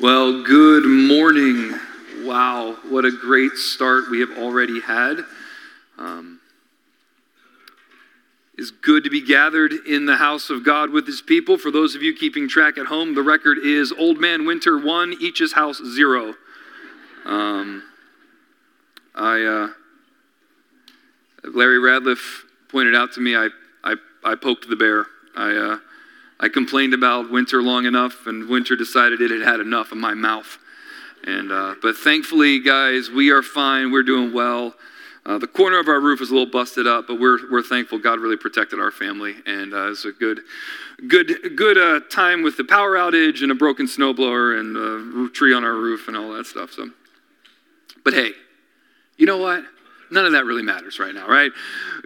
Well, good morning. Wow, what a great start we have already had. Um, it's good to be gathered in the house of God with his people. For those of you keeping track at home, the record is Old Man Winter 1, Each's House 0. Um, I, uh, Larry Radliff pointed out to me, I, I, I poked the bear. I, uh, I complained about winter long enough, and winter decided it had had enough of my mouth. And uh, but thankfully, guys, we are fine. We're doing well. Uh, the corner of our roof is a little busted up, but we're, we're thankful God really protected our family, and uh, it's a good, good, good uh, time with the power outage and a broken snowblower and a tree on our roof and all that stuff. So, but hey, you know what? None of that really matters right now, right?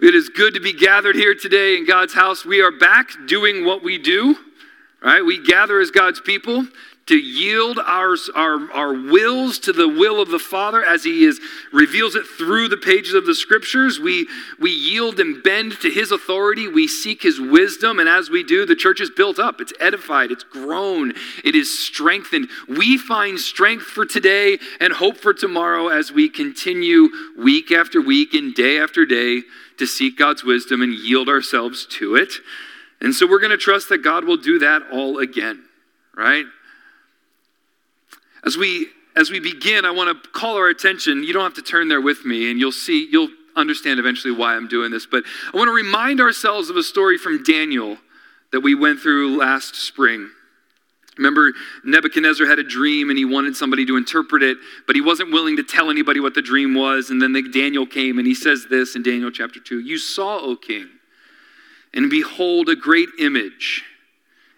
It is good to be gathered here today in God's house. We are back doing what we do, right? We gather as God's people to yield our, our, our wills to the will of the Father as He is, reveals it through the pages of the Scriptures. We, we yield and bend to His authority. We seek His wisdom. And as we do, the church is built up, it's edified, it's grown, it is strengthened. We find strength for today and hope for tomorrow as we continue week after week and day after day to seek God's wisdom and yield ourselves to it. And so we're going to trust that God will do that all again, right? As we as we begin, I want to call our attention. You don't have to turn there with me, and you'll see, you'll understand eventually why I'm doing this. But I want to remind ourselves of a story from Daniel that we went through last spring. Remember, Nebuchadnezzar had a dream and he wanted somebody to interpret it, but he wasn't willing to tell anybody what the dream was. And then the, Daniel came and he says this in Daniel chapter 2 You saw, O king, and behold, a great image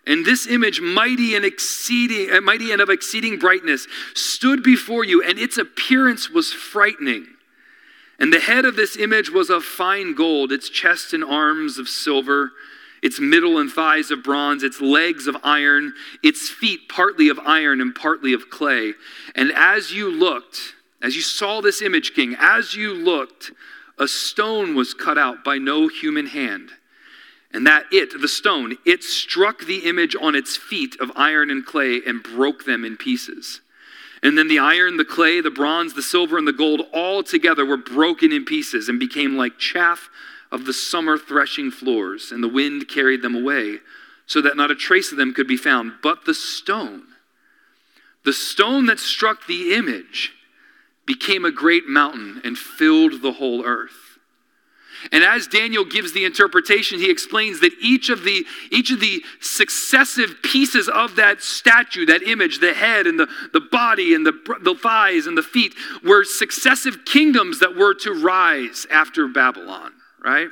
and this image, mighty and exceeding, uh, mighty and of exceeding brightness, stood before you, and its appearance was frightening. And the head of this image was of fine gold, its chest and arms of silver, its middle and thighs of bronze, its legs of iron, its feet partly of iron and partly of clay. And as you looked, as you saw this image, king, as you looked, a stone was cut out by no human hand and that it, the stone, it struck the image on its feet of iron and clay and broke them in pieces. And then the iron, the clay, the bronze, the silver, and the gold all together were broken in pieces and became like chaff of the summer threshing floors, and the wind carried them away, so that not a trace of them could be found. But the stone, the stone that struck the image, became a great mountain and filled the whole earth. And as Daniel gives the interpretation, he explains that each of the each of the successive pieces of that statue, that image, the head and the, the body and the, the thighs and the feet, were successive kingdoms that were to rise after Babylon, right?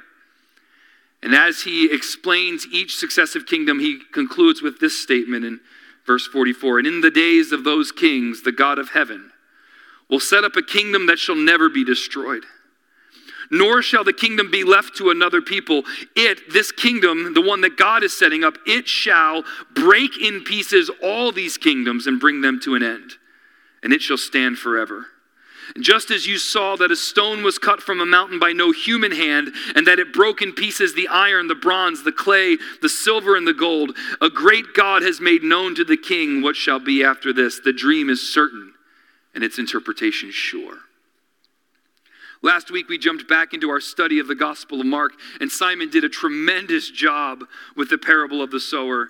And as he explains each successive kingdom, he concludes with this statement in verse 44 And in the days of those kings, the God of heaven will set up a kingdom that shall never be destroyed nor shall the kingdom be left to another people. It, this kingdom, the one that God is setting up, it shall break in pieces all these kingdoms and bring them to an end, and it shall stand forever. Just as you saw that a stone was cut from a mountain by no human hand, and that it broke in pieces the iron, the bronze, the clay, the silver, and the gold, a great God has made known to the king what shall be after this. The dream is certain, and its interpretation sure. Last week, we jumped back into our study of the Gospel of Mark, and Simon did a tremendous job with the parable of the sower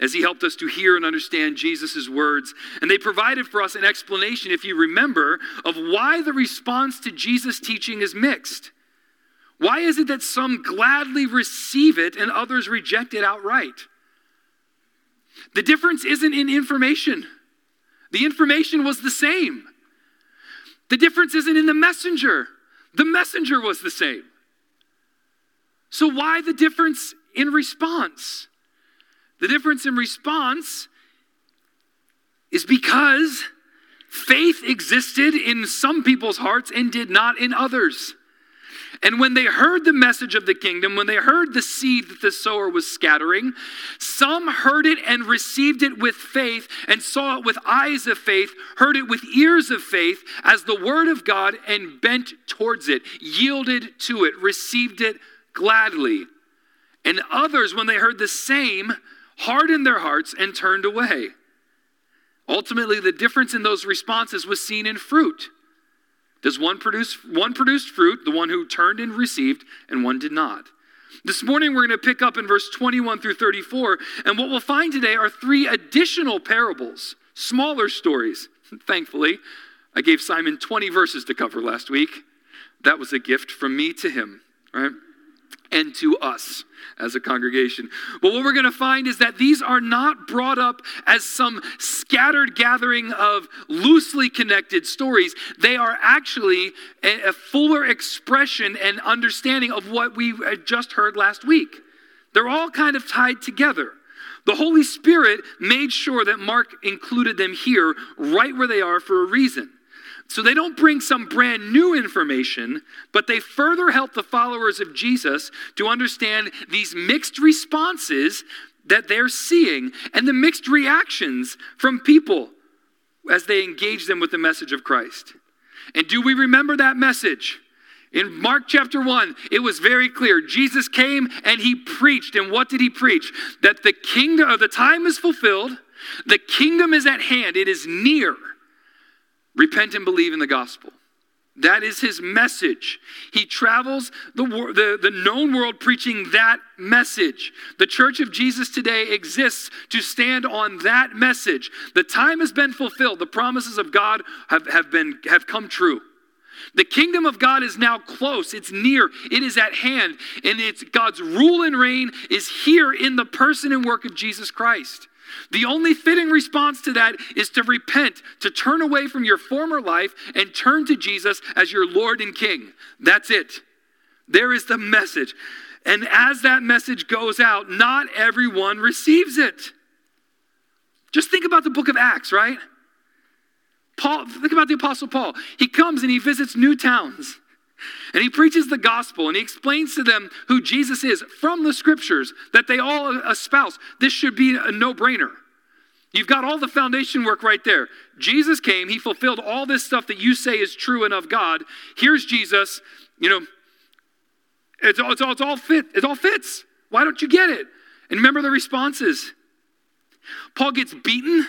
as he helped us to hear and understand Jesus' words. And they provided for us an explanation, if you remember, of why the response to Jesus' teaching is mixed. Why is it that some gladly receive it and others reject it outright? The difference isn't in information, the information was the same. The difference isn't in the messenger. The messenger was the same. So, why the difference in response? The difference in response is because faith existed in some people's hearts and did not in others. And when they heard the message of the kingdom, when they heard the seed that the sower was scattering, some heard it and received it with faith and saw it with eyes of faith, heard it with ears of faith as the word of God and bent towards it, yielded to it, received it gladly. And others, when they heard the same, hardened their hearts and turned away. Ultimately, the difference in those responses was seen in fruit. Does one produce one produced fruit, the one who turned and received, and one did not? This morning we're going to pick up in verse 21 through 34, and what we'll find today are three additional parables, smaller stories. Thankfully, I gave Simon 20 verses to cover last week. That was a gift from me to him, right? And to us as a congregation. But what we're going to find is that these are not brought up as some scattered gathering of loosely connected stories. They are actually a, fuller expression and understanding of what we just heard last week. They're all kind of tied together. The Holy Spirit made sure that Mark included them here right where they are for a reason. So they don't bring some brand new information, but they further help the followers of Jesus to understand these mixed responses that they're seeing and the mixed reactions from people as they engage them with the message of Christ. And do we remember that message? In Mark chapter 1, it was very clear. Jesus came and he preached. And what did he preach? That the kingdom of the time is fulfilled, the kingdom is at hand, it is near. Repent and believe in the gospel. That is his message. He travels the, the, the known world preaching that message. The church of Jesus today exists to stand on that message. The time has been fulfilled. The promises of God have, have, been, have come true. The kingdom of God is now close. It's near. It is at hand. And it's God's rule and reign is here in the person and work of Jesus Christ. The only fitting response to that is to repent, to turn away from your former life and turn to Jesus as your Lord and King. That's it. There is the message. And as that message goes out, not everyone receives it. Just think about the book of Acts, right? Paul, think about the Apostle Paul. He comes and he visits new towns. And he preaches the gospel and he explains to them who Jesus is from the scriptures that they all espouse. This should be a no brainer. You've got all the foundation work right there. Jesus came, he fulfilled all this stuff that you say is true and of God. Here's Jesus, you know, it's all, it's all, it's all fit, it all fits. Why don't you get it? And remember the responses. Paul gets beaten,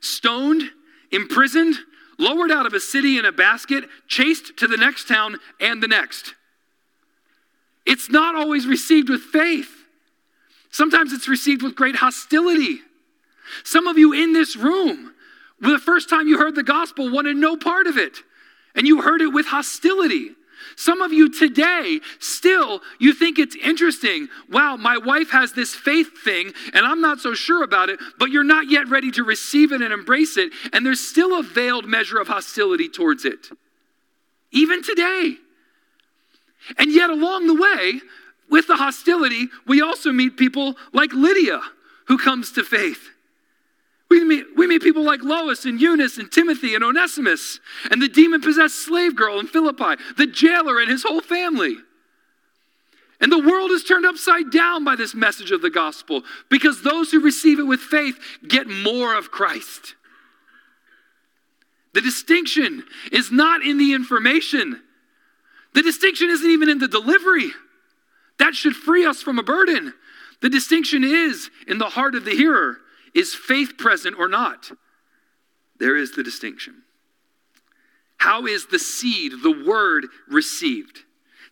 stoned, imprisoned, lowered out of a city in a basket, chased to the next town and the next. It's not always received with faith. Sometimes it's received with great hostility. Some of you in this room, the first time you heard the gospel, wanted no part of it, and you heard it with hostility. Some of you today still you think it's interesting. Wow, my wife has this faith thing and I'm not so sure about it, but you're not yet ready to receive it and embrace it and there's still a veiled measure of hostility towards it. Even today. And yet along the way, with the hostility, we also meet people like Lydia who comes to faith. We meet, we meet people like Lois and Eunice and Timothy and Onesimus and the demon possessed slave girl in Philippi, the jailer and his whole family. And the world is turned upside down by this message of the gospel because those who receive it with faith get more of Christ. The distinction is not in the information, the distinction isn't even in the delivery. That should free us from a burden. The distinction is in the heart of the hearer. Is faith present or not? There is the distinction. How is the seed, the word, received?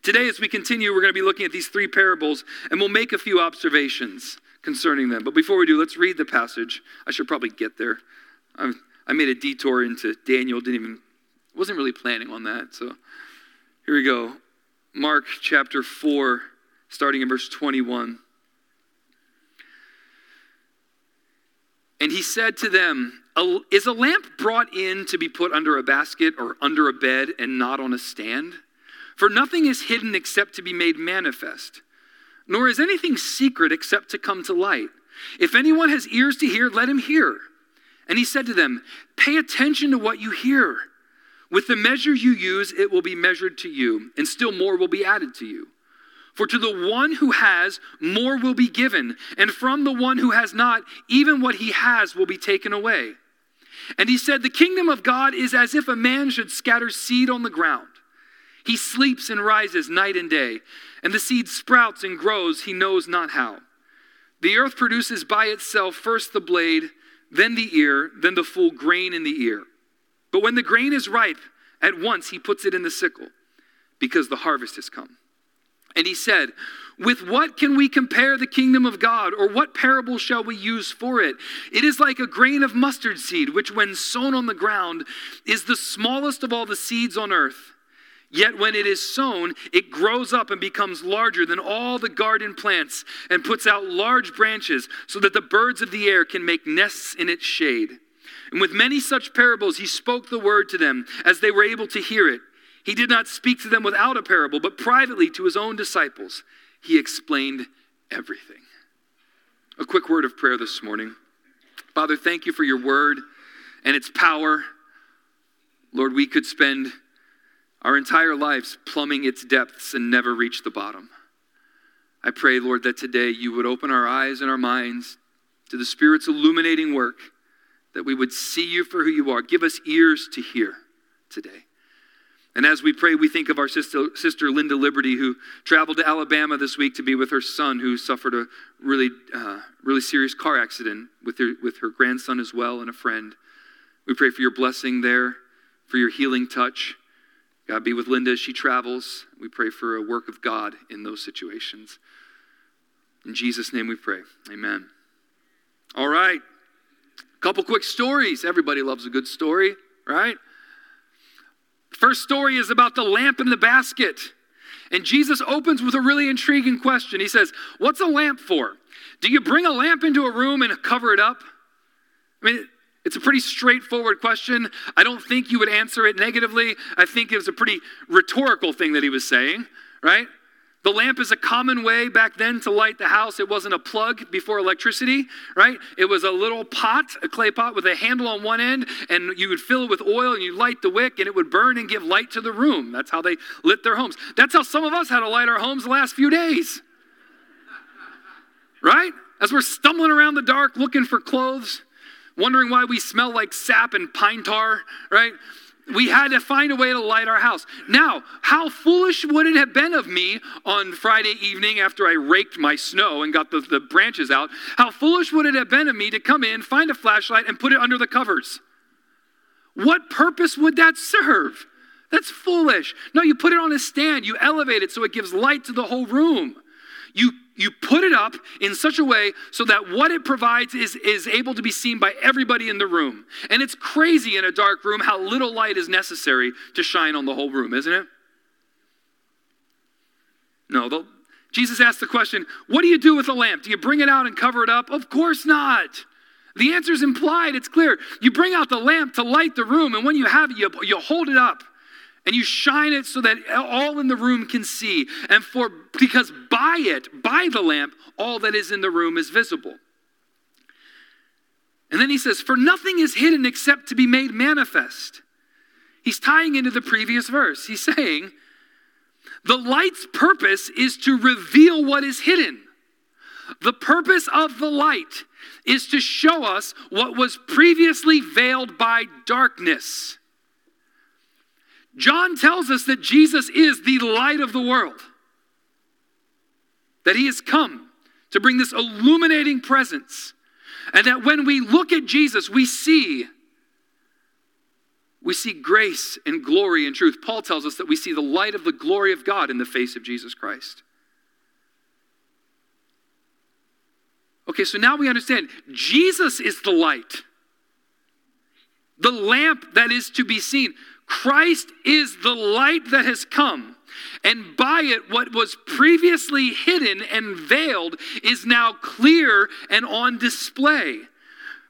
Today, as we continue, we're going to be looking at these three parables and we'll make a few observations concerning them. But before we do, let's read the passage. I should probably get there. i I made a detour into Daniel, didn't even, wasn't really planning on that. So here we go. Mark chapter 4, starting in verse 21. And he said to them, Is a lamp brought in to be put under a basket or under a bed and not on a stand? For nothing is hidden except to be made manifest, nor is anything secret except to come to light. If anyone has ears to hear, let him hear. And he said to them, Pay attention to what you hear. With the measure you use, it will be measured to you, and still more will be added to you. For to the one who has, more will be given, and from the one who has not, even what he has will be taken away. And he said, The kingdom of God is as if a man should scatter seed on the ground. He sleeps and rises night and day, and the seed sprouts and grows, he knows not how. The earth produces by itself first the blade, then the ear, then the full grain in the ear. But when the grain is ripe, at once he puts it in the sickle, because the harvest has come. And he said, With what can we compare the kingdom of God, or what parable shall we use for it? It is like a grain of mustard seed, which, when sown on the ground, is the smallest of all the seeds on earth. Yet when it is sown, it grows up and becomes larger than all the garden plants and puts out large branches so that the birds of the air can make nests in its shade. And with many such parables, he spoke the word to them as they were able to hear it. He did not speak to them without a parable, but privately to his own disciples, he explained everything. A quick word of prayer this morning. Father, thank you for your word and its power. Lord, we could spend our entire lives plumbing its depths and never reach the bottom. I pray, Lord, that today you would open our eyes and our minds to the Spirit's illuminating work, that we would see you for who you are. Give us ears to hear today. And as we pray, we think of our sister, sister Linda Liberty, who traveled to Alabama this week to be with her son, who suffered a really, uh, really serious car accident with her, with her grandson as well and a friend. We pray for your blessing there, for your healing touch. God be with Linda as she travels. We pray for a work of God in those situations. In Jesus' name we pray. Amen. All right. A couple quick stories. Everybody loves a good story, right? First story is about the lamp in the basket. And Jesus opens with a really intriguing question. He says, What's a lamp for? Do you bring a lamp into a room and cover it up? I mean, it's a pretty straightforward question. I don't think you would answer it negatively. I think it was a pretty rhetorical thing that he was saying, right? The lamp is a common way back then to light the house. It wasn't a plug before electricity, right? It was a little pot, a clay pot with a handle on one end, and you would fill it with oil and you light the wick and it would burn and give light to the room. That's how they lit their homes. That's how some of us had to light our homes the last few days, right? As we're stumbling around the dark looking for clothes wondering why we smell like sap and pine tar, right? We had to find a way to light our house. Now, how foolish would it have been of me on Friday evening after I raked my snow and got the, the branches out? How foolish would it have been of me to come in, find a flashlight, and put it under the covers? What purpose would that serve? That's foolish. No, you put it on a stand, you elevate it so it gives light to the whole room. You you put it up in such a way so that what it provides is, is able to be seen by everybody in the room. And it's crazy in a dark room how little light is necessary to shine on the whole room, isn't it? No, Jesus asked the question What do you do with a lamp? Do you bring it out and cover it up? Of course not. The answer is implied, it's clear. You bring out the lamp to light the room, and when you have it, you, you hold it up and you shine it so that all in the room can see. And for because by it, by the lamp, all that is in the room is visible. And then he says, For nothing is hidden except to be made manifest. He's tying into the previous verse. He's saying, The light's purpose is to reveal what is hidden. The purpose of the light is to show us what was previously veiled by darkness. John tells us that Jesus is the light of the world, that he has come to bring this illuminating presence, and that when we look at Jesus, we see we see grace and glory and truth. Paul tells us that we see the light of the glory of God in the face of Jesus Christ. Okay, so now we understand Jesus is the light, the lamp that is to be seen. Christ is the light that has come. And by it, what was previously hidden and veiled is now clear and on display.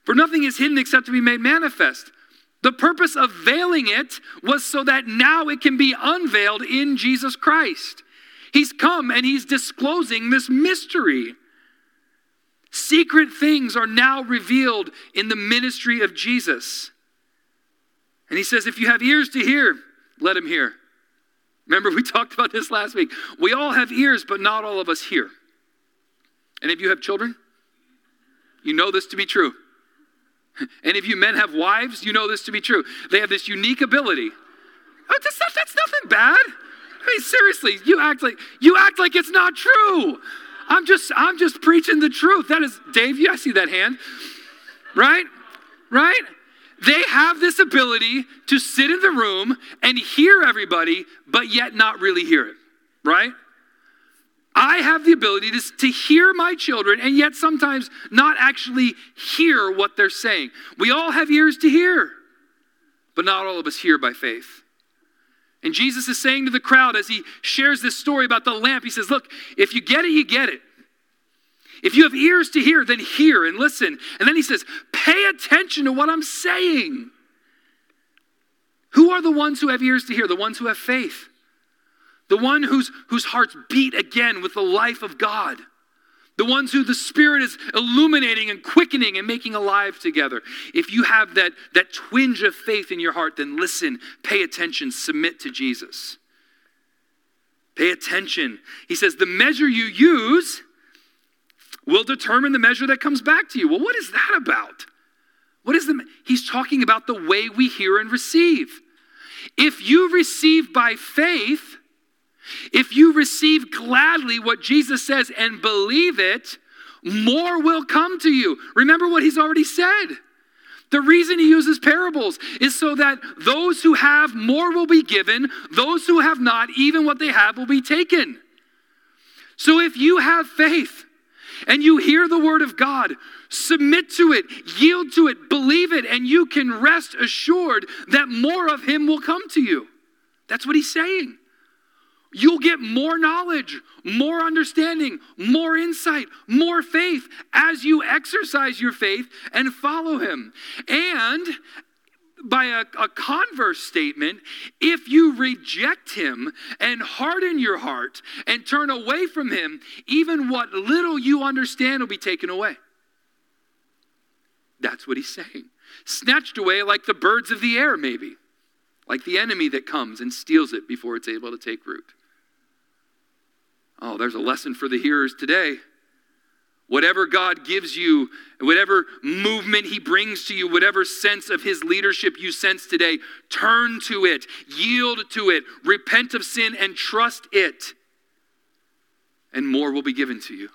For nothing is hidden except to be made manifest. The purpose of veiling it was so that now it can be unveiled in Jesus Christ. He's come and he's disclosing this mystery. Secret things are now revealed in the ministry of Jesus. And he says, if you have ears to hear, let him hear. Remember, we talked about this last week. We all have ears, but not all of us hear. And if you have children, you know this to be true. And if you men have wives, you know this to be true. They have this unique ability. Oh, that's, not, that's nothing bad. I mean, seriously, you act like you act like it's not true. I'm just I'm just preaching the truth. That is, Dave. Yeah, I see that hand. Right? right? They have this ability to sit in the room and hear everybody, but yet not really hear it, right? I have the ability to, to hear my children and yet sometimes not actually hear what they're saying. We all have ears to hear, but not all of us hear by faith. And Jesus is saying to the crowd as he shares this story about the lamp, he says, Look, if you get it, you get it. If you have ears to hear, then hear and listen. And then he says, Pay attention to what I'm saying. Who are the ones who have ears to hear? The ones who have faith. The one whose, whose hearts beat again with the life of God. The ones who the Spirit is illuminating and quickening and making alive together. If you have that, that twinge of faith in your heart, then listen, pay attention, submit to Jesus. Pay attention. He says, the measure you use will determine the measure that comes back to you. Well, what is that about? What is the He's talking about the way we hear and receive. If you receive by faith, if you receive gladly what Jesus says and believe it, more will come to you. Remember what he's already said. The reason he uses parables is so that those who have more will be given, those who have not, even what they have will be taken. So if you have faith and you hear the word of God, submit to it, yield to it, believe it, and you can rest assured that more of him will come to you. That's what he's saying. You'll get more knowledge, more understanding, more insight, more faith as you exercise your faith and follow Him. And by a, a, converse statement, if you reject him and harden your heart and turn away from him, even what little you understand will be taken away. That's what he's saying. Snatched away like the birds of the air, maybe, like the enemy that comes and steals it before it's able to take root. Oh, there's a lesson for the hearers today. Whatever God gives you, whatever movement He brings to you, whatever sense of His leadership you sense today, turn to it, yield to it, repent of sin, and trust it. And more will be given to you.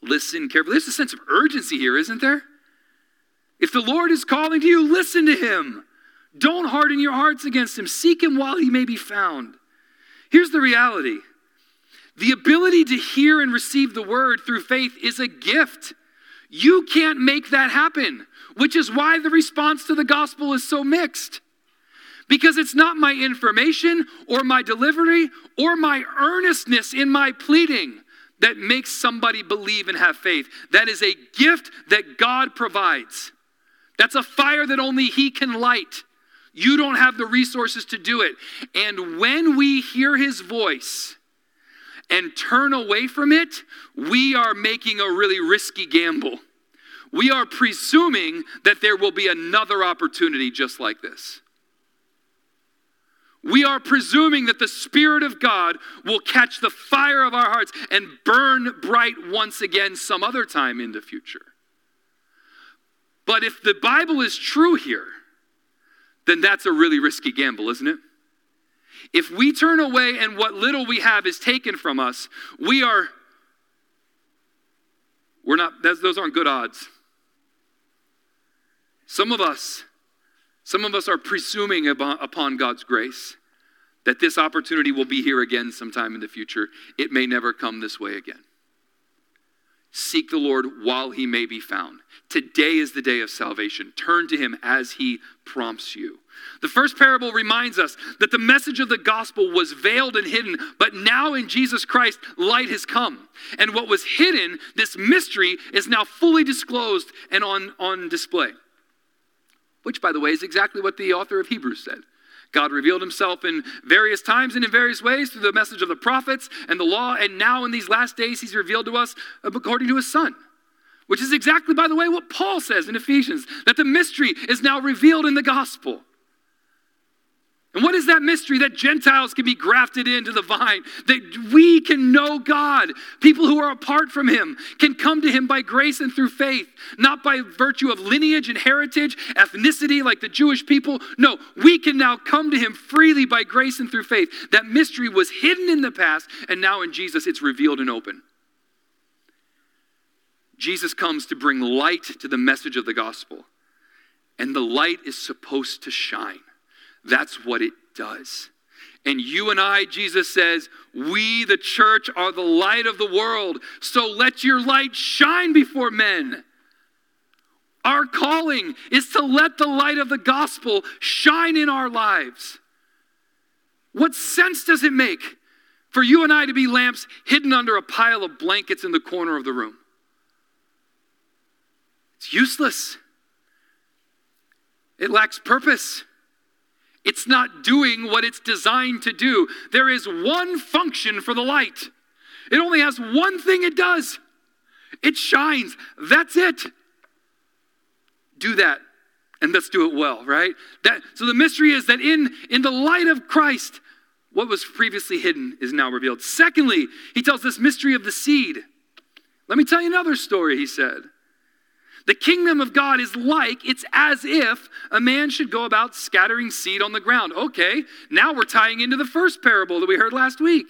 Listen carefully. There's a sense of urgency here, isn't there? If the Lord is calling to you, listen to Him. Don't harden your hearts against Him. Seek Him while He may be found. Here's the reality the ability to hear and receive the word through faith is a gift. You can't make that happen, which is why the response to the gospel is so mixed. Because it's not my information or my delivery or my earnestness in my pleading that makes somebody believe and have faith. That is a gift that God provides. That's a fire that only He can light. You don't have the resources to do it. And when we hear his voice and turn away from it, we are making a really risky gamble. We are presuming that there will be another opportunity just like this. We are presuming that the Spirit of God will catch the fire of our hearts and burn bright once again some other time in the future. But if the Bible is true here, then that's a really risky gamble, isn't it? If we turn away and what little we have is taken from us, we are, we're not, those aren't good odds. Some of us, some of us are presuming upon God's grace that this opportunity will be here again sometime in the future. It may never come this way again. Seek the Lord while he may be found. Today is the day of salvation. Turn to him as he prompts you. The first parable reminds us that the message of the gospel was veiled and hidden, but now in Jesus Christ, light has come. And what was hidden, this mystery, is now fully disclosed and on, on display. Which, by the way, is exactly what the author of Hebrews said. God revealed himself in various times and in various ways through the message of the prophets and the law, and now in these last days, he's revealed to us according to his Son. Which is exactly, by the way, what Paul says in Ephesians that the mystery is now revealed in the gospel. And what is that mystery? That Gentiles can be grafted into the vine, that we can know God. People who are apart from Him can come to Him by grace and through faith, not by virtue of lineage and heritage, ethnicity like the Jewish people. No, we can now come to Him freely by grace and through faith. That mystery was hidden in the past, and now in Jesus it's revealed and open. Jesus comes to bring light to the message of the gospel. And the light is supposed to shine. That's what it does. And you and I, Jesus says, we, the church, are the light of the world. So let your light shine before men. Our calling is to let the light of the gospel shine in our lives. What sense does it make for you and I to be lamps hidden under a pile of blankets in the corner of the room? It's useless. It lacks purpose. It's not doing what it's designed to do. There is one function for the light. It only has one thing it does. It shines. That's it. Do that and let's do it well, right? That so the mystery is that in in the light of Christ what was previously hidden is now revealed. Secondly, he tells this mystery of the seed. Let me tell you another story, he said. The kingdom of God is like, it's as if a man should go about scattering seed on the ground. Okay, now we're tying into the first parable that we heard last week.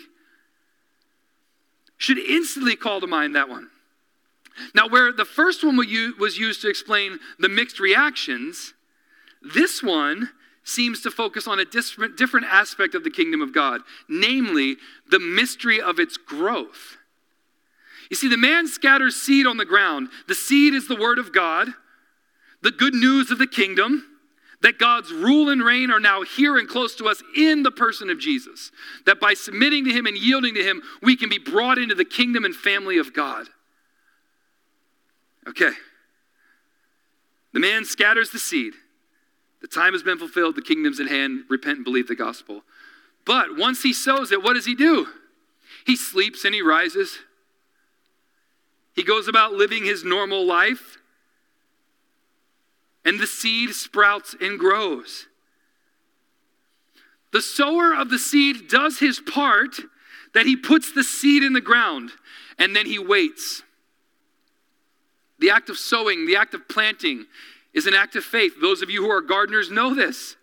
Should instantly call to mind that one. Now, where the first one was used to explain the mixed reactions, this one seems to focus on a different, aspect of the kingdom of God, namely the mystery of its growth. You see, the man scatters seed on the ground. The seed is the word of God, the good news of the kingdom, that God's rule and reign are now here and close to us in the person of Jesus. That by submitting to him and yielding to him, we can be brought into the kingdom and family of God. Okay. The man scatters the seed. The time has been fulfilled, the kingdom's at hand. Repent and believe the gospel. But once he sows it, what does he do? He sleeps and he rises. He goes about living his normal life, and the seed sprouts and grows. The sower of the seed does his part that he puts the seed in the ground and then he waits. The act of sowing, the act of planting, is an act of faith. Those of you who are gardeners know this.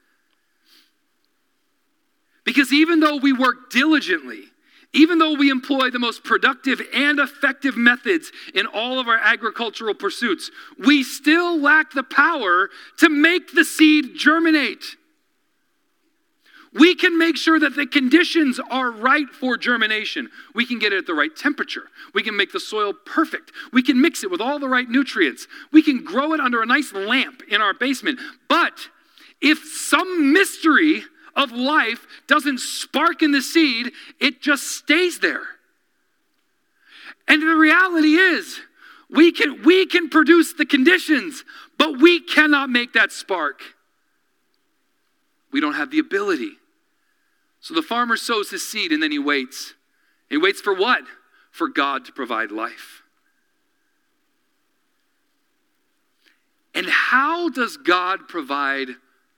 Because even though we work diligently, even though we employ the most productive and effective methods in all of our agricultural pursuits, we still lack the power to make the seed germinate. We can make sure that the conditions are right for germination. We can get it at the right temperature. We can make the soil perfect. We can mix it with all the right nutrients. We can grow it under a nice lamp in our basement. But if some mystery of life doesn't spark in the seed, it just stays there. And the reality is, we can, we can produce the conditions, but we cannot make that spark. We don't have the ability. So the farmer sows his seed and then he waits. He waits for what? For God to provide life. And how does God provide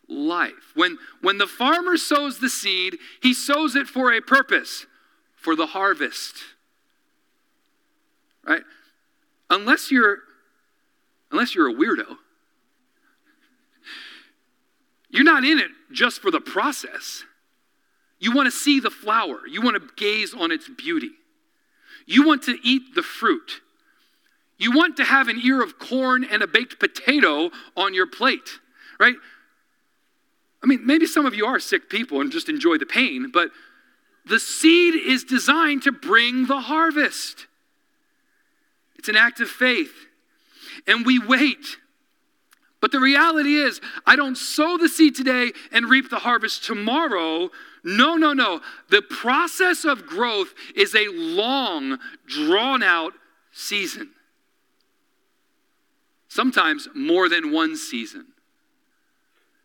life. When, when the farmer sows the seed, he sows it for a purpose, for the harvest. Right? Unless you're unless you're a weirdo, you're not in it just for the process. You want to see the flower, you want to gaze on its beauty. You want to eat the fruit. You want to have an ear of corn and a baked potato on your plate, right? I mean, maybe some of you are sick people and just enjoy the pain, but the seed is designed to bring the harvest. It's an act of faith. And we wait. But the reality is, I don't sow the seed today and reap the harvest tomorrow. No, no, no. The process of growth is a long, drawn out season. Sometimes more than one season.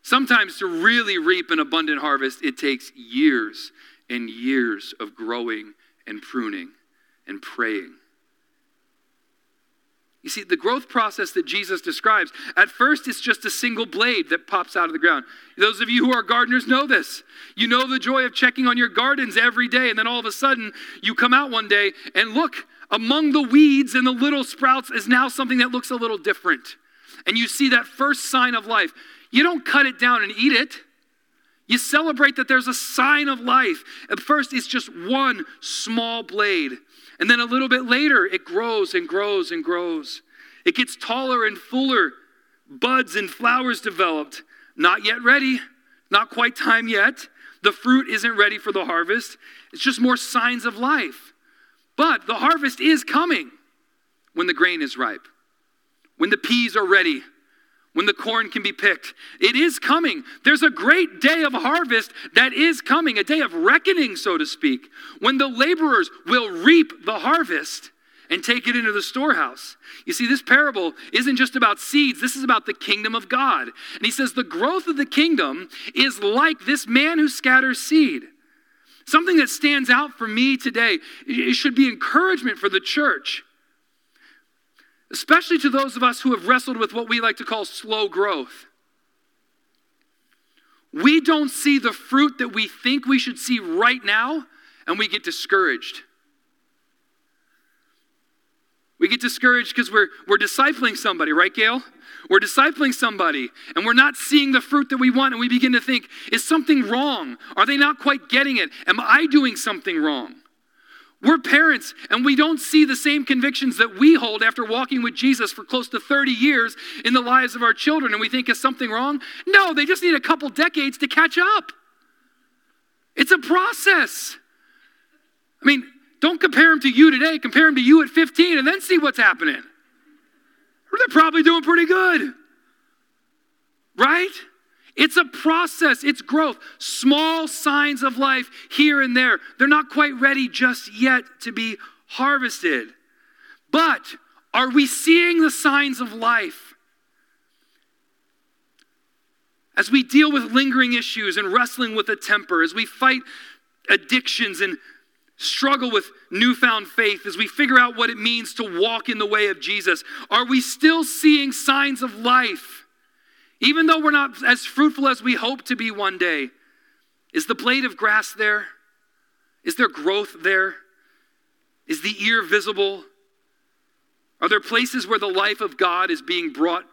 Sometimes to really reap an abundant harvest, it takes years and years of growing and pruning and praying. You see, the growth process that Jesus describes, at first it's just a single blade that pops out of the ground. Those of you who are gardeners know this. You know the joy of checking on your gardens every day, and then all of a sudden you come out one day and look, among the weeds and the little sprouts is now something that looks a little different. And you see that first sign of life. You don't cut it down and eat it. You celebrate that there's a sign of life. At first, it's just one small blade. And then a little bit later, it grows and grows and grows. It gets taller and fuller, buds and flowers developed. Not yet ready, not quite time yet. The fruit isn't ready for the harvest. It's just more signs of life. But the harvest is coming when the grain is ripe, when the peas are ready, when the corn can be picked. It is coming. There's a great day of harvest that is coming, a day of reckoning, so to speak, when the laborers will reap the harvest and take it into the storehouse. You see, this parable isn't just about seeds, this is about the kingdom of God. And he says the growth of the kingdom is like this man who scatters seed. Something that stands out for me today, it should be encouragement for the church, especially to those of us who have wrestled with what we like to call slow growth. We don't see the fruit that we think we should see right now, and we get discouraged. We get discouraged because we're, we're discipling somebody, right, Gail? We're discipling somebody and we're not seeing the fruit that we want, and we begin to think, is something wrong? Are they not quite getting it? Am I doing something wrong? We're parents and we don't see the same convictions that we hold after walking with Jesus for close to 30 years in the lives of our children, and we think, is something wrong? No, they just need a couple decades to catch up. It's a process. I mean, don't compare them to you today, compare them to you at 15 and then see what's happening. They're probably doing pretty good. Right? It's a process, it's growth. Small signs of life here and there. They're not quite ready just yet to be harvested. But are we seeing the signs of life? As we deal with lingering issues and wrestling with a temper, as we fight addictions and struggle with newfound faith, as we figure out what it means to walk in the way of Jesus, are we still seeing signs of life? Even though we're not as fruitful as we hope to be one day, is the blade of grass there? Is there growth there? Is the ear visible? Are there places where the life of God is being brought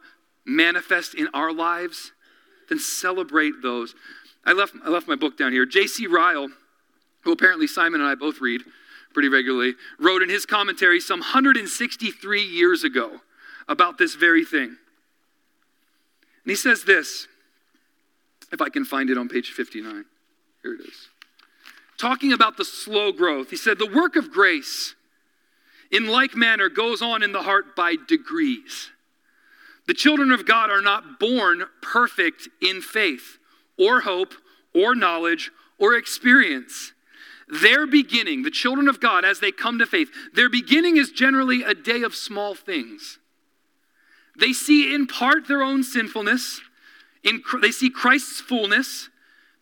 manifest in our lives? Then celebrate those. I left, I left my book down here. J.C. Ryle who apparently Simon and I both read pretty regularly, wrote in his commentary some 163 years ago about this very thing. And he says this, if I can find it on page 59. Here it is. Talking about the slow growth, he said, The work of grace in like manner goes on in the heart by degrees. The children of God are not born perfect in faith or hope or knowledge or experience. Their beginning, the children of God, as they come to faith, their beginning is generally a day of small things. They see in part their own sinfulness, in, they see Christ's fullness,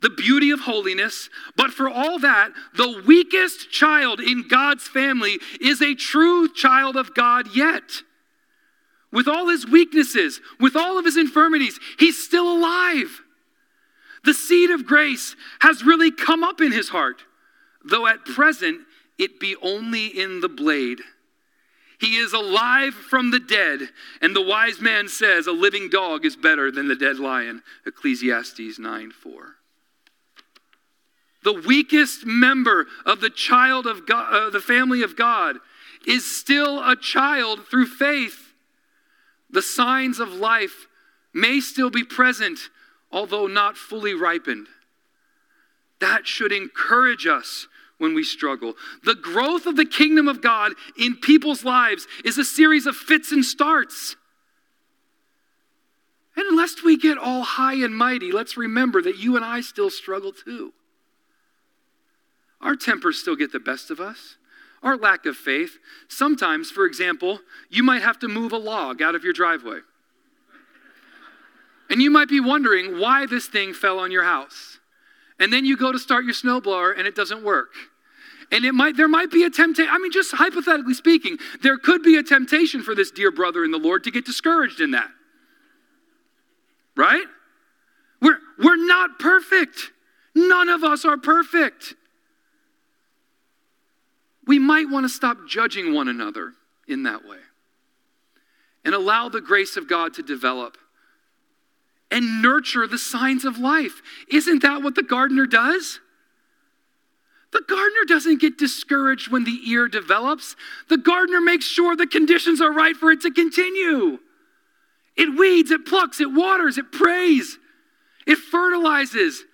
the beauty of holiness, but for all that, the weakest child in God's family is a true child of God yet. With all his weaknesses, with all of his infirmities, he's still alive. The seed of grace has really come up in his heart though at present it be only in the blade. He is alive from the dead, and the wise man says, A living dog is better than the dead lion. Ecclesiastes 9 4. The weakest member of the child of God, uh, the family of God, is still a child through faith. The signs of life may still be present, although not fully ripened. That should encourage us when we struggle. The growth of the kingdom of God in people's lives is a series of fits and starts. And lest we get all high and mighty, let's remember that you and I still struggle too. Our tempers still get the best of us. Our lack of faith. Sometimes, for example, you might have to move a log out of your driveway. And you might be wondering why this thing fell on your house. And then you go to start your snowblower and it doesn't work. And it might there might be a temptation. I mean, just hypothetically speaking, there could be a temptation for this dear brother in the Lord to get discouraged in that. Right? We're, we're not perfect. None of us are perfect. We might want to stop judging one another in that way and allow the grace of God to develop and nurture the signs of life. Isn't that what the gardener does? The gardener doesn't get discouraged when the ear develops. The gardener makes sure the conditions are right for it to continue. It weeds, it plucks, it waters, it prays, it fertilizes.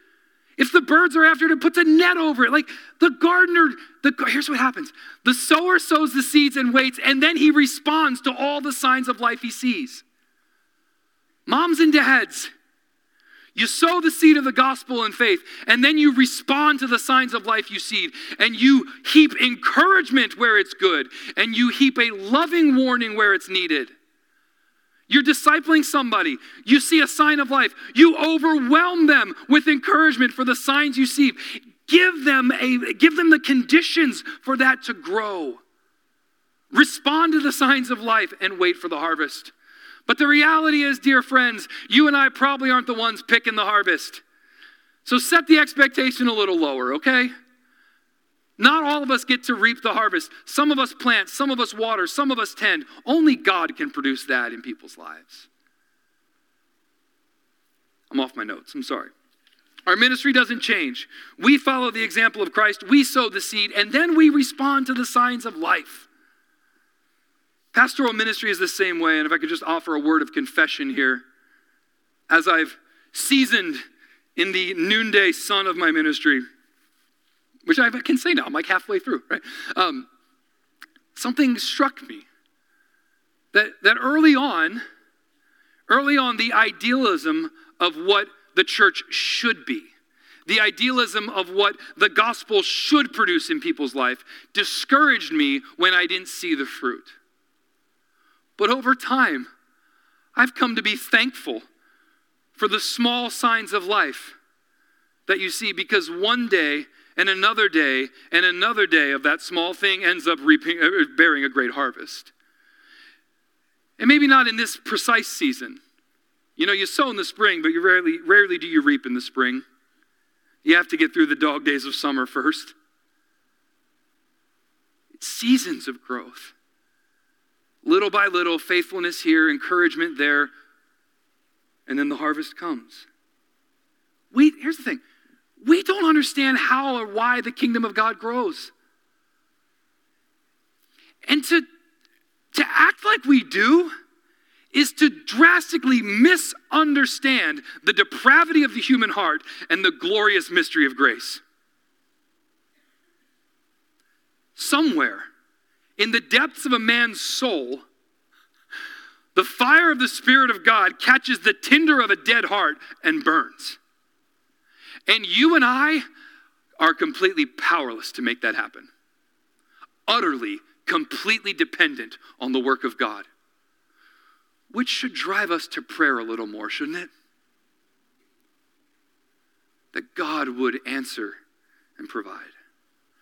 If the birds are after it, it puts a net over it. Like the gardener, the, here's what happens the sower sows the seeds and waits, and then he responds to all the signs of life he sees. Moms and dads, you sow the seed of the gospel in faith, and then you respond to the signs of life you seed, and you heap encouragement where it's good, and you heap a loving warning where it's needed. You're discipling somebody. You see a sign of life. You overwhelm them with encouragement for the signs you see. Give them, a, give them the conditions for that to grow. Respond to the signs of life and wait for the harvest. But the reality is, dear friends, you and I probably aren't the ones picking the harvest. So set the expectation a little lower, okay? Not all of us get to reap the harvest. Some of us plant, some of us water, some of us tend. Only God can produce that in people's lives. I'm off my notes. I'm sorry. Our ministry doesn't change. We follow the example of Christ, we sow the seed, and then we respond to the signs of life. Pastoral ministry is the same way, and if I could just offer a word of confession here, as I've seasoned in the noonday sun of my ministry, which I can say now, I'm like halfway through, right? Um, something struck me that, that early on, early on, the idealism of what the church should be, the idealism of what the gospel should produce in people's life, discouraged me when I didn't see the fruit. But over time, I've come to be thankful for the small signs of life that you see because one day and another day and another day of that small thing ends up reaping, uh, bearing a great harvest. And maybe not in this precise season. You know, you sow in the spring, but you rarely, rarely do you reap in the spring. You have to get through the dog days of summer first. It's seasons of growth. Little by little, faithfulness here, encouragement there, and then the harvest comes. We, here's the thing we don't understand how or why the kingdom of God grows. And to, to act like we do is to drastically misunderstand the depravity of the human heart and the glorious mystery of grace. Somewhere, in the depths of a man's soul, the fire of the Spirit of God catches the tinder of a dead heart and burns. And you and I are completely powerless to make that happen. Utterly, completely dependent on the work of God. Which should drive us to prayer a little more, shouldn't it? That God would answer and provide.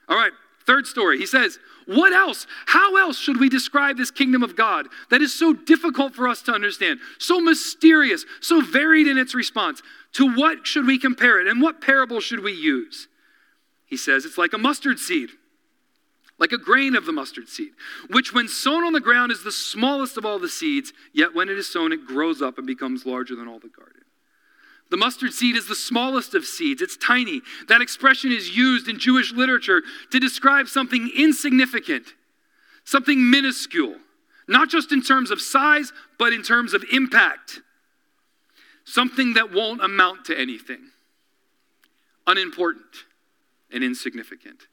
All right, Third story, he says, What else? How else should we describe this kingdom of God that is so difficult for us to understand, so mysterious, so varied in its response? To what should we compare it, and what parable should we use? He says, It's like a mustard seed, like a grain of the mustard seed, which when sown on the ground is the smallest of all the seeds, yet when it is sown, it grows up and becomes larger than all the garden. The mustard seed is the smallest of seeds. It's tiny. That expression is used in Jewish literature to describe something insignificant, something minuscule, not just in terms of size, but in terms of impact. Something that won't amount to anything, unimportant and insignificant.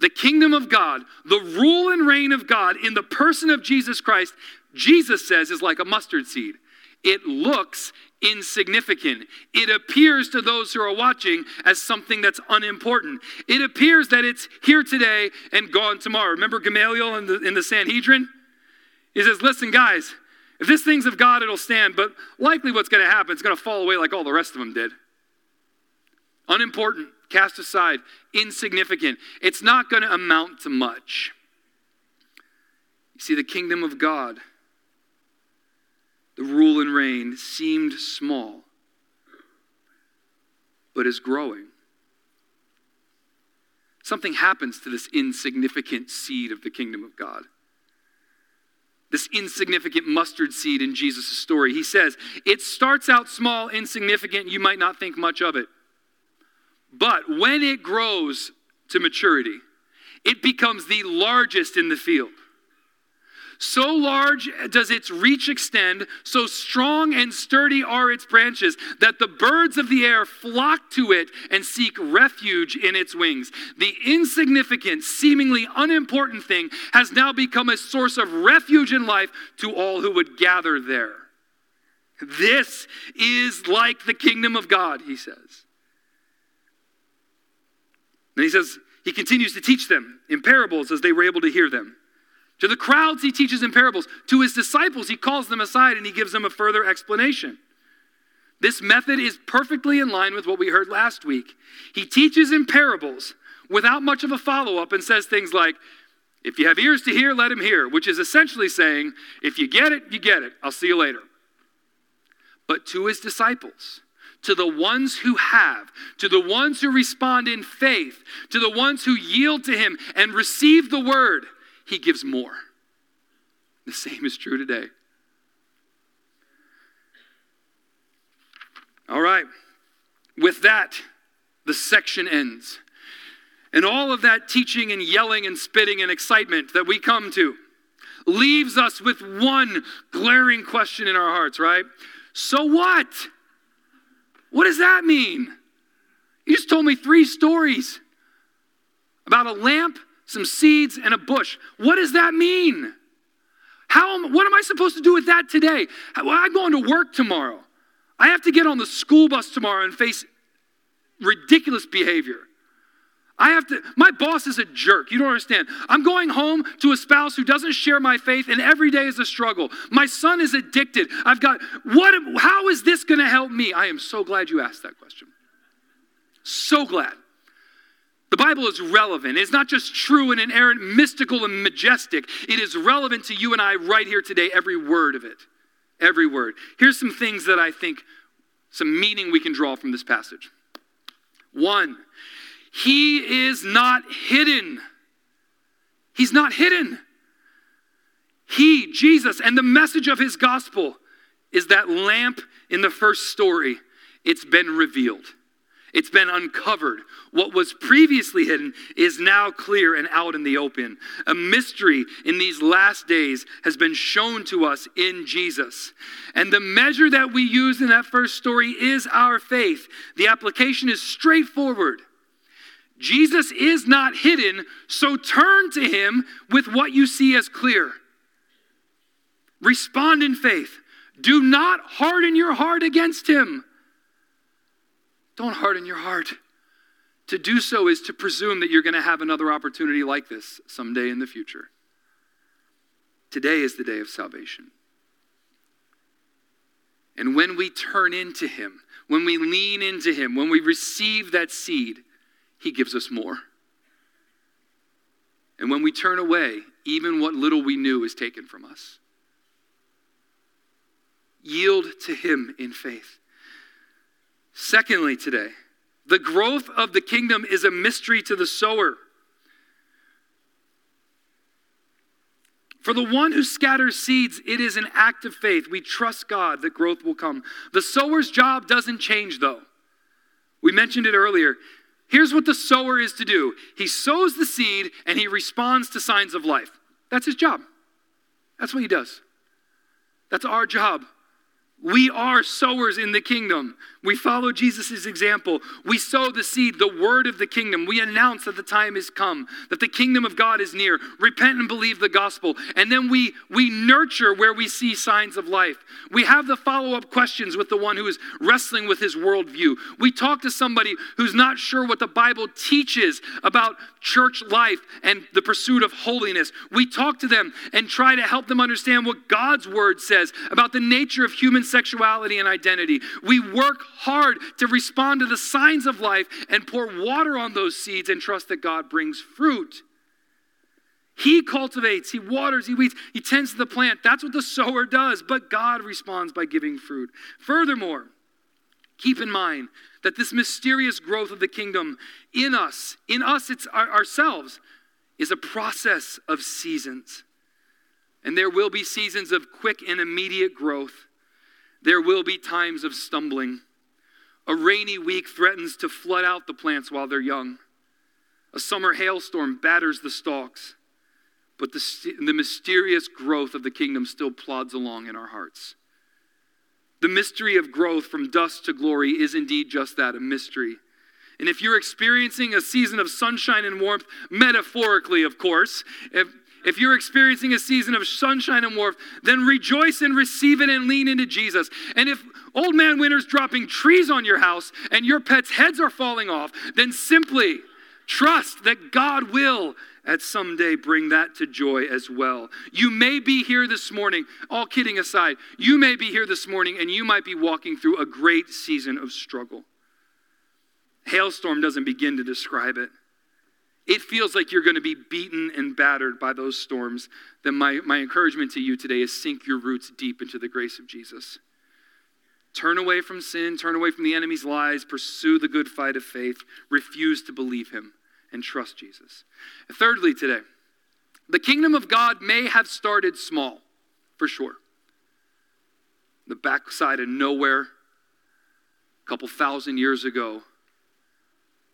The kingdom of God, the rule and reign of God in the person of Jesus Christ, Jesus says is like a mustard seed. It looks insignificant. It appears to those who are watching as something that's unimportant. It appears that it's here today and gone tomorrow. Remember Gamaliel in the, in the Sanhedrin? He says, Listen, guys, if this thing's of God, it'll stand, but likely what's going to happen, it's going to fall away like all the rest of them did. Unimportant, cast aside, insignificant. It's not going to amount to much. You see, the kingdom of God the rule and reign seemed small, but is growing. Something happens to this insignificant seed of the kingdom of God. This insignificant mustard seed in Jesus' story. He says, It starts out small, insignificant, you might not think much of it. But when it grows to maturity, it becomes the largest in the field. So large does its reach extend, so strong and sturdy are its branches, that the birds of the air flock to it and seek refuge in its wings. The insignificant, seemingly unimportant thing has now become a source of refuge in life to all who would gather there. This is like the kingdom of God, he says. And he says, he continues to teach them in parables as they were able to hear them. To the crowds, he teaches in parables. To his disciples, he calls them aside and he gives them a further explanation. This method is perfectly in line with what we heard last week. He teaches in parables without much of a follow up and says things like, If you have ears to hear, let him hear, which is essentially saying, If you get it, you get it. I'll see you later. But to his disciples, to the ones who have, to the ones who respond in faith, to the ones who yield to him and receive the word, he gives more. The same is true today. All right. With that, the section ends. And all of that teaching and yelling and spitting and excitement that we come to leaves us with one glaring question in our hearts, right? So what? What does that mean? You just told me three stories about a lamp some seeds, and a bush. What does that mean? How am, what am I supposed to do with that today? I'm going to work tomorrow. I have to get on the school bus tomorrow and face ridiculous behavior. I have to, my boss is a jerk. You don't understand. I'm going home to a spouse who doesn't share my faith, and every day is a struggle. My son is addicted. I've got, what, how is this going to help me? I am so glad you asked that question. So glad. The Bible is relevant. It's not just true and inerrant, mystical and majestic. It is relevant to you and I right here today, every word of it. Every word. Here's some things that I think, some meaning we can draw from this passage. One, he is not hidden. He's not hidden. He, Jesus, and the message of his gospel is that lamp in the first story. It's been revealed. It's been uncovered. What was previously hidden is now clear and out in the open. A mystery in these last days has been shown to us in Jesus. And the measure that we use in that first story is our faith. The application is straightforward. Jesus is not hidden, so turn to him with what you see as clear. Respond in faith. Do not harden your heart against him. Don't harden your heart. To do so is to presume that you're going to have another opportunity like this someday in the future. Today is the day of salvation. And when we turn into Him, when we lean into Him, when we receive that seed, He gives us more. And when we turn away, even what little we knew is taken from us. Yield to Him in faith. Secondly, today, the growth of the kingdom is a mystery to the sower. For the one who scatters seeds, it is an act of faith. We trust God that growth will come. The sower's job doesn't change, though. We mentioned it earlier. Here's what the sower is to do he sows the seed and he responds to signs of life. That's his job. That's what he does. That's our job. We are sowers in the kingdom. We follow Jesus' example. We sow the seed, the word of the kingdom. We announce that the time has come, that the kingdom of God is near. Repent and believe the gospel. And then we, we nurture where we see signs of life. We have the follow up questions with the one who is wrestling with his worldview. We talk to somebody who's not sure what the Bible teaches about church life and the pursuit of holiness. We talk to them and try to help them understand what God's word says about the nature of human sexuality and identity. We work hard to respond to the signs of life and pour water on those seeds and trust that God brings fruit. He cultivates, he waters, he weeds, he tends to the plant. That's what the sower does, but God responds by giving fruit. Furthermore, keep in mind that this mysterious growth of the kingdom in us, in us, it's our, ourselves, is a process of seasons. And there will be seasons of quick and immediate growth. There will be times of stumbling. A rainy week threatens to flood out the plants while they're young. A summer hailstorm batters the stalks, but the, the mysterious growth of the kingdom still plods along in our hearts. The mystery of growth from dust to glory is indeed just that a mystery. And if you're experiencing a season of sunshine and warmth, metaphorically, of course, if, if you're experiencing a season of sunshine and warmth, then rejoice and receive it and lean into Jesus. And if old man winter's dropping trees on your house and your pets' heads are falling off, then simply trust that God will at some day bring that to joy as well. You may be here this morning, all kidding aside, you may be here this morning and you might be walking through a great season of struggle. Hailstorm doesn't begin to describe it. It feels like you're going to be beaten and battered by those storms. Then, my, my encouragement to you today is sink your roots deep into the grace of Jesus. Turn away from sin, turn away from the enemy's lies, pursue the good fight of faith, refuse to believe him and trust Jesus. And thirdly, today, the kingdom of God may have started small, for sure. The backside of nowhere, a couple thousand years ago,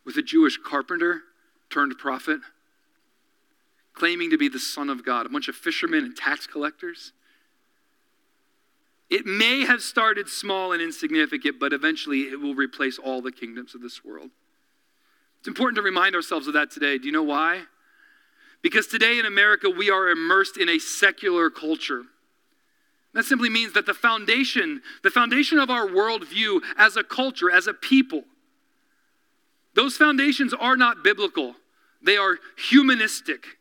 with a Jewish carpenter turned prophet, claiming to be the Son of God, a bunch of fishermen and tax collectors. It may have started small and insignificant, but eventually it will replace all the kingdoms of this world. It's important to remind ourselves of that today. Do you know why? Because today in America, we are immersed in a secular culture. That simply means that the foundation, the foundation of our worldview as a culture, as a people, those foundations are not biblical, they are humanistic.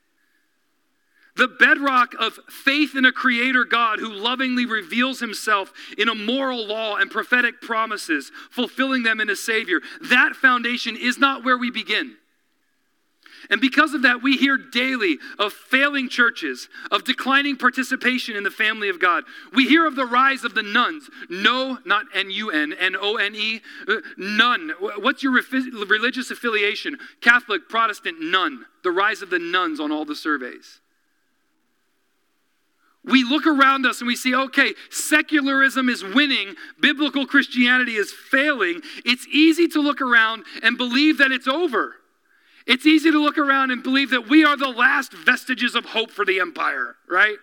The bedrock of faith in a creator God who lovingly reveals himself in a moral law and prophetic promises, fulfilling them in a Savior. That foundation is not where we begin. And because of that, we hear daily of failing churches, of declining participation in the family of God. We hear of the rise of the nuns. No, not N U N, N O N E, uh, none. What's your religious affiliation? Catholic, Protestant, none. The rise of the nuns on all the surveys. We look around us and we see, okay, secularism is winning, biblical Christianity is failing. It's easy to look around and believe that it's over. It's easy to look around and believe that we are the last vestiges of hope for the empire, right?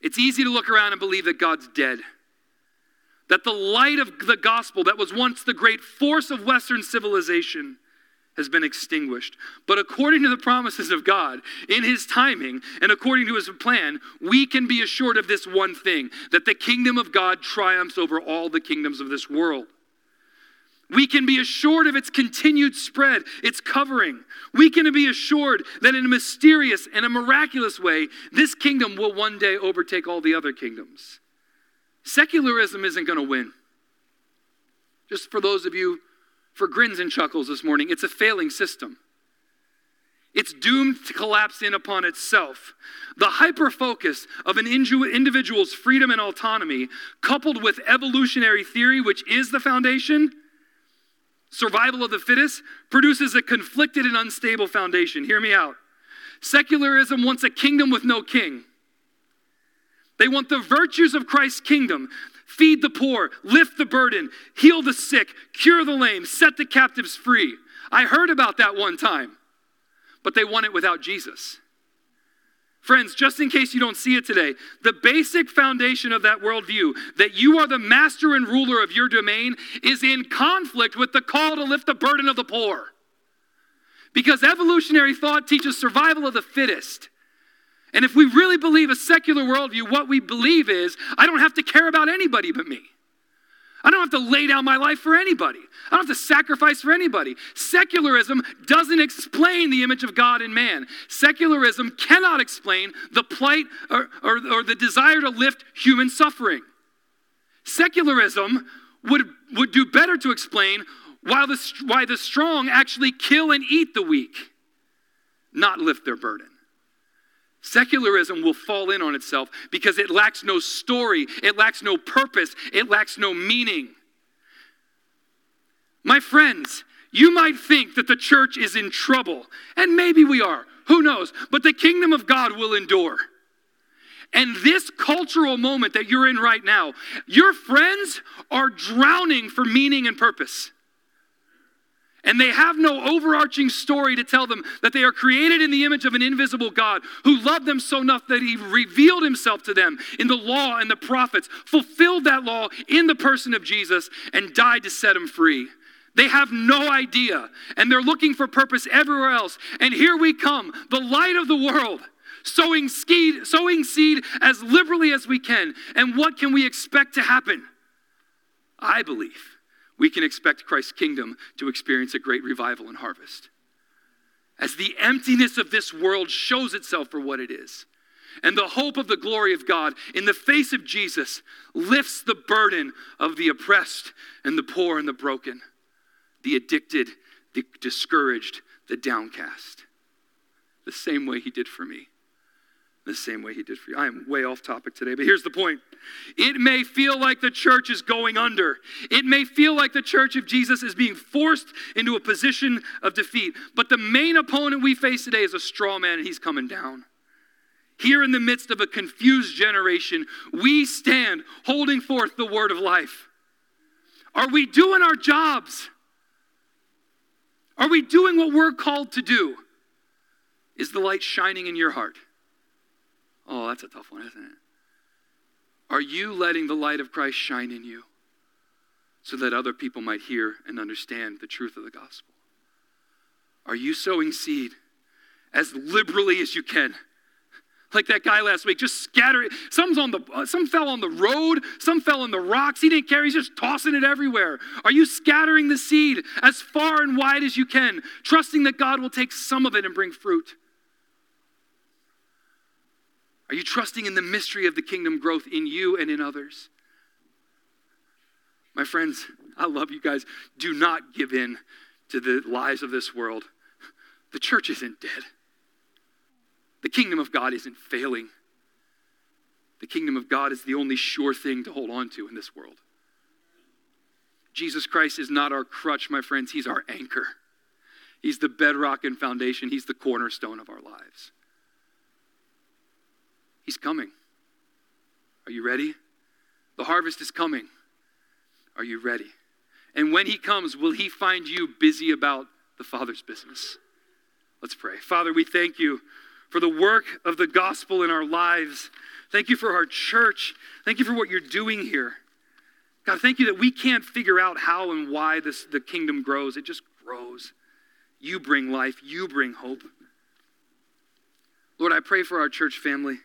It's easy to look around and believe that God's dead. That the light of the gospel, that was once the great force of Western civilization, has been extinguished. But according to the promises of God, in His timing and according to His plan, we can be assured of this one thing that the kingdom of God triumphs over all the kingdoms of this world. We can be assured of its continued spread, its covering. We can be assured that in a mysterious and a miraculous way, this kingdom will one day overtake all the other kingdoms. Secularism isn't going to win. Just for those of you for grins and chuckles this morning. It's a failing system. It's doomed to collapse in upon itself. The hyper focus of an individual's freedom and autonomy, coupled with evolutionary theory, which is the foundation, survival of the fittest, produces a conflicted and unstable foundation. Hear me out. Secularism wants a kingdom with no king. They want the virtues of Christ's kingdom feed the poor, lift the burden, heal the sick, cure the lame, set the captives free. I heard about that one time, but they want it without Jesus. Friends, just in case you don't see it today, the basic foundation of that worldview, that you are the master and ruler of your domain, is in conflict with the call to lift the burden of the poor. Because evolutionary thought teaches survival of the fittest. And if we really believe a secular worldview, what we believe is I don't have to care about anybody but me. I don't have to lay down my life for anybody. I don't have to sacrifice for anybody. Secularism doesn't explain the image of God in man. Secularism cannot explain the plight or, or, or the desire to lift human suffering. Secularism would, would do better to explain why the, why the strong actually kill and eat the weak, not lift their burden. Secularism will fall in on itself because it lacks no story, it lacks no purpose, it lacks no meaning. My friends, you might think that the church is in trouble, and maybe we are. Who knows? But the kingdom of God will endure. And this cultural moment that you're in right now, your friends are drowning for meaning and purpose. And they have no overarching story to tell them that they are created in the image of an invisible God who loved them so enough that he revealed himself to them in the law and the prophets, fulfilled that law in the person of Jesus, and died to set them free. They have no idea, and they're looking for purpose everywhere else. And here we come, the light of the world, sowing seed, sowing seed as liberally as we can. And what can we expect to happen? I believe we can expect Christ's kingdom to experience a great revival and harvest. As the emptiness of this world shows itself for what it is, and the hope of the glory of God in the face of Jesus lifts the burden of the oppressed and the poor and the broken, the addicted, the discouraged, the downcast, the same way He did for me the same way he did for you. I am way off topic today, but here's the point. It may feel like the church is going under. It may feel like the church of Jesus is being forced into a position of defeat. But the main opponent we face today is a straw man, and he's coming down. Here in the midst of a confused generation, we stand holding forth the word of life. Are we doing our jobs? Are we doing what we're called to do? Is the light shining in your heart? Oh, that's a tough one, isn't it? Are you letting the light of Christ shine in you so that other people might hear and understand the truth of the gospel? Are you sowing seed as liberally as you can? Like that guy last week, just scatter it. Some's on the, uh, some fell on the road, some fell on the rocks. He didn't care. He's just tossing it everywhere. Are you scattering the seed as far and wide as you can, trusting that God will take some of it and bring fruit? Are you trusting in the mystery of the kingdom growth in you and in others? My friends, I love you guys. Do not give in to the lies of this world. The church isn't dead. The kingdom of God isn't failing. The kingdom of God is the only sure thing to hold on to in this world. Jesus Christ is not our crutch, my friends. He's our anchor. He's the bedrock and foundation. He's the cornerstone of our lives. He's coming. Are you ready? The harvest is coming. Are you ready? And when he comes, will he find you busy about the Father's business? Let's pray. Father, we thank you for the work of the gospel in our lives. Thank you for our church. Thank you for what you're doing here. God, thank you that we can't figure out how and why this, the kingdom grows. It just grows. You bring life, you bring hope. Lord, I pray for our church family.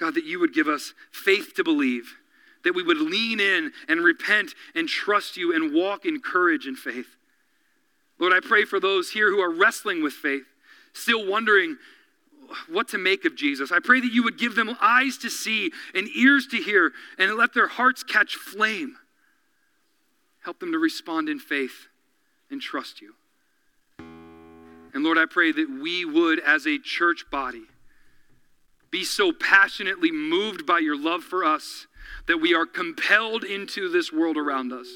God, that you would give us faith to believe, that we would lean in and repent and trust you and walk in courage and faith. Lord, I pray for those here who are wrestling with faith, still wondering what to make of Jesus. I pray that you would give them eyes to see and ears to hear and let their hearts catch flame. Help them to respond in faith and trust you. And Lord, I pray that we would, as a church body, be so passionately moved by your love for us that we are compelled into this world around us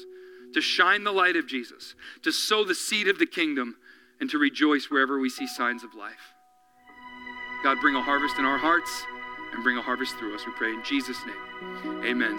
to shine the light of Jesus, to sow the seed of the kingdom, and to rejoice wherever we see signs of life. God, bring a harvest in our hearts and bring a harvest through us. We pray in Jesus' name. Amen.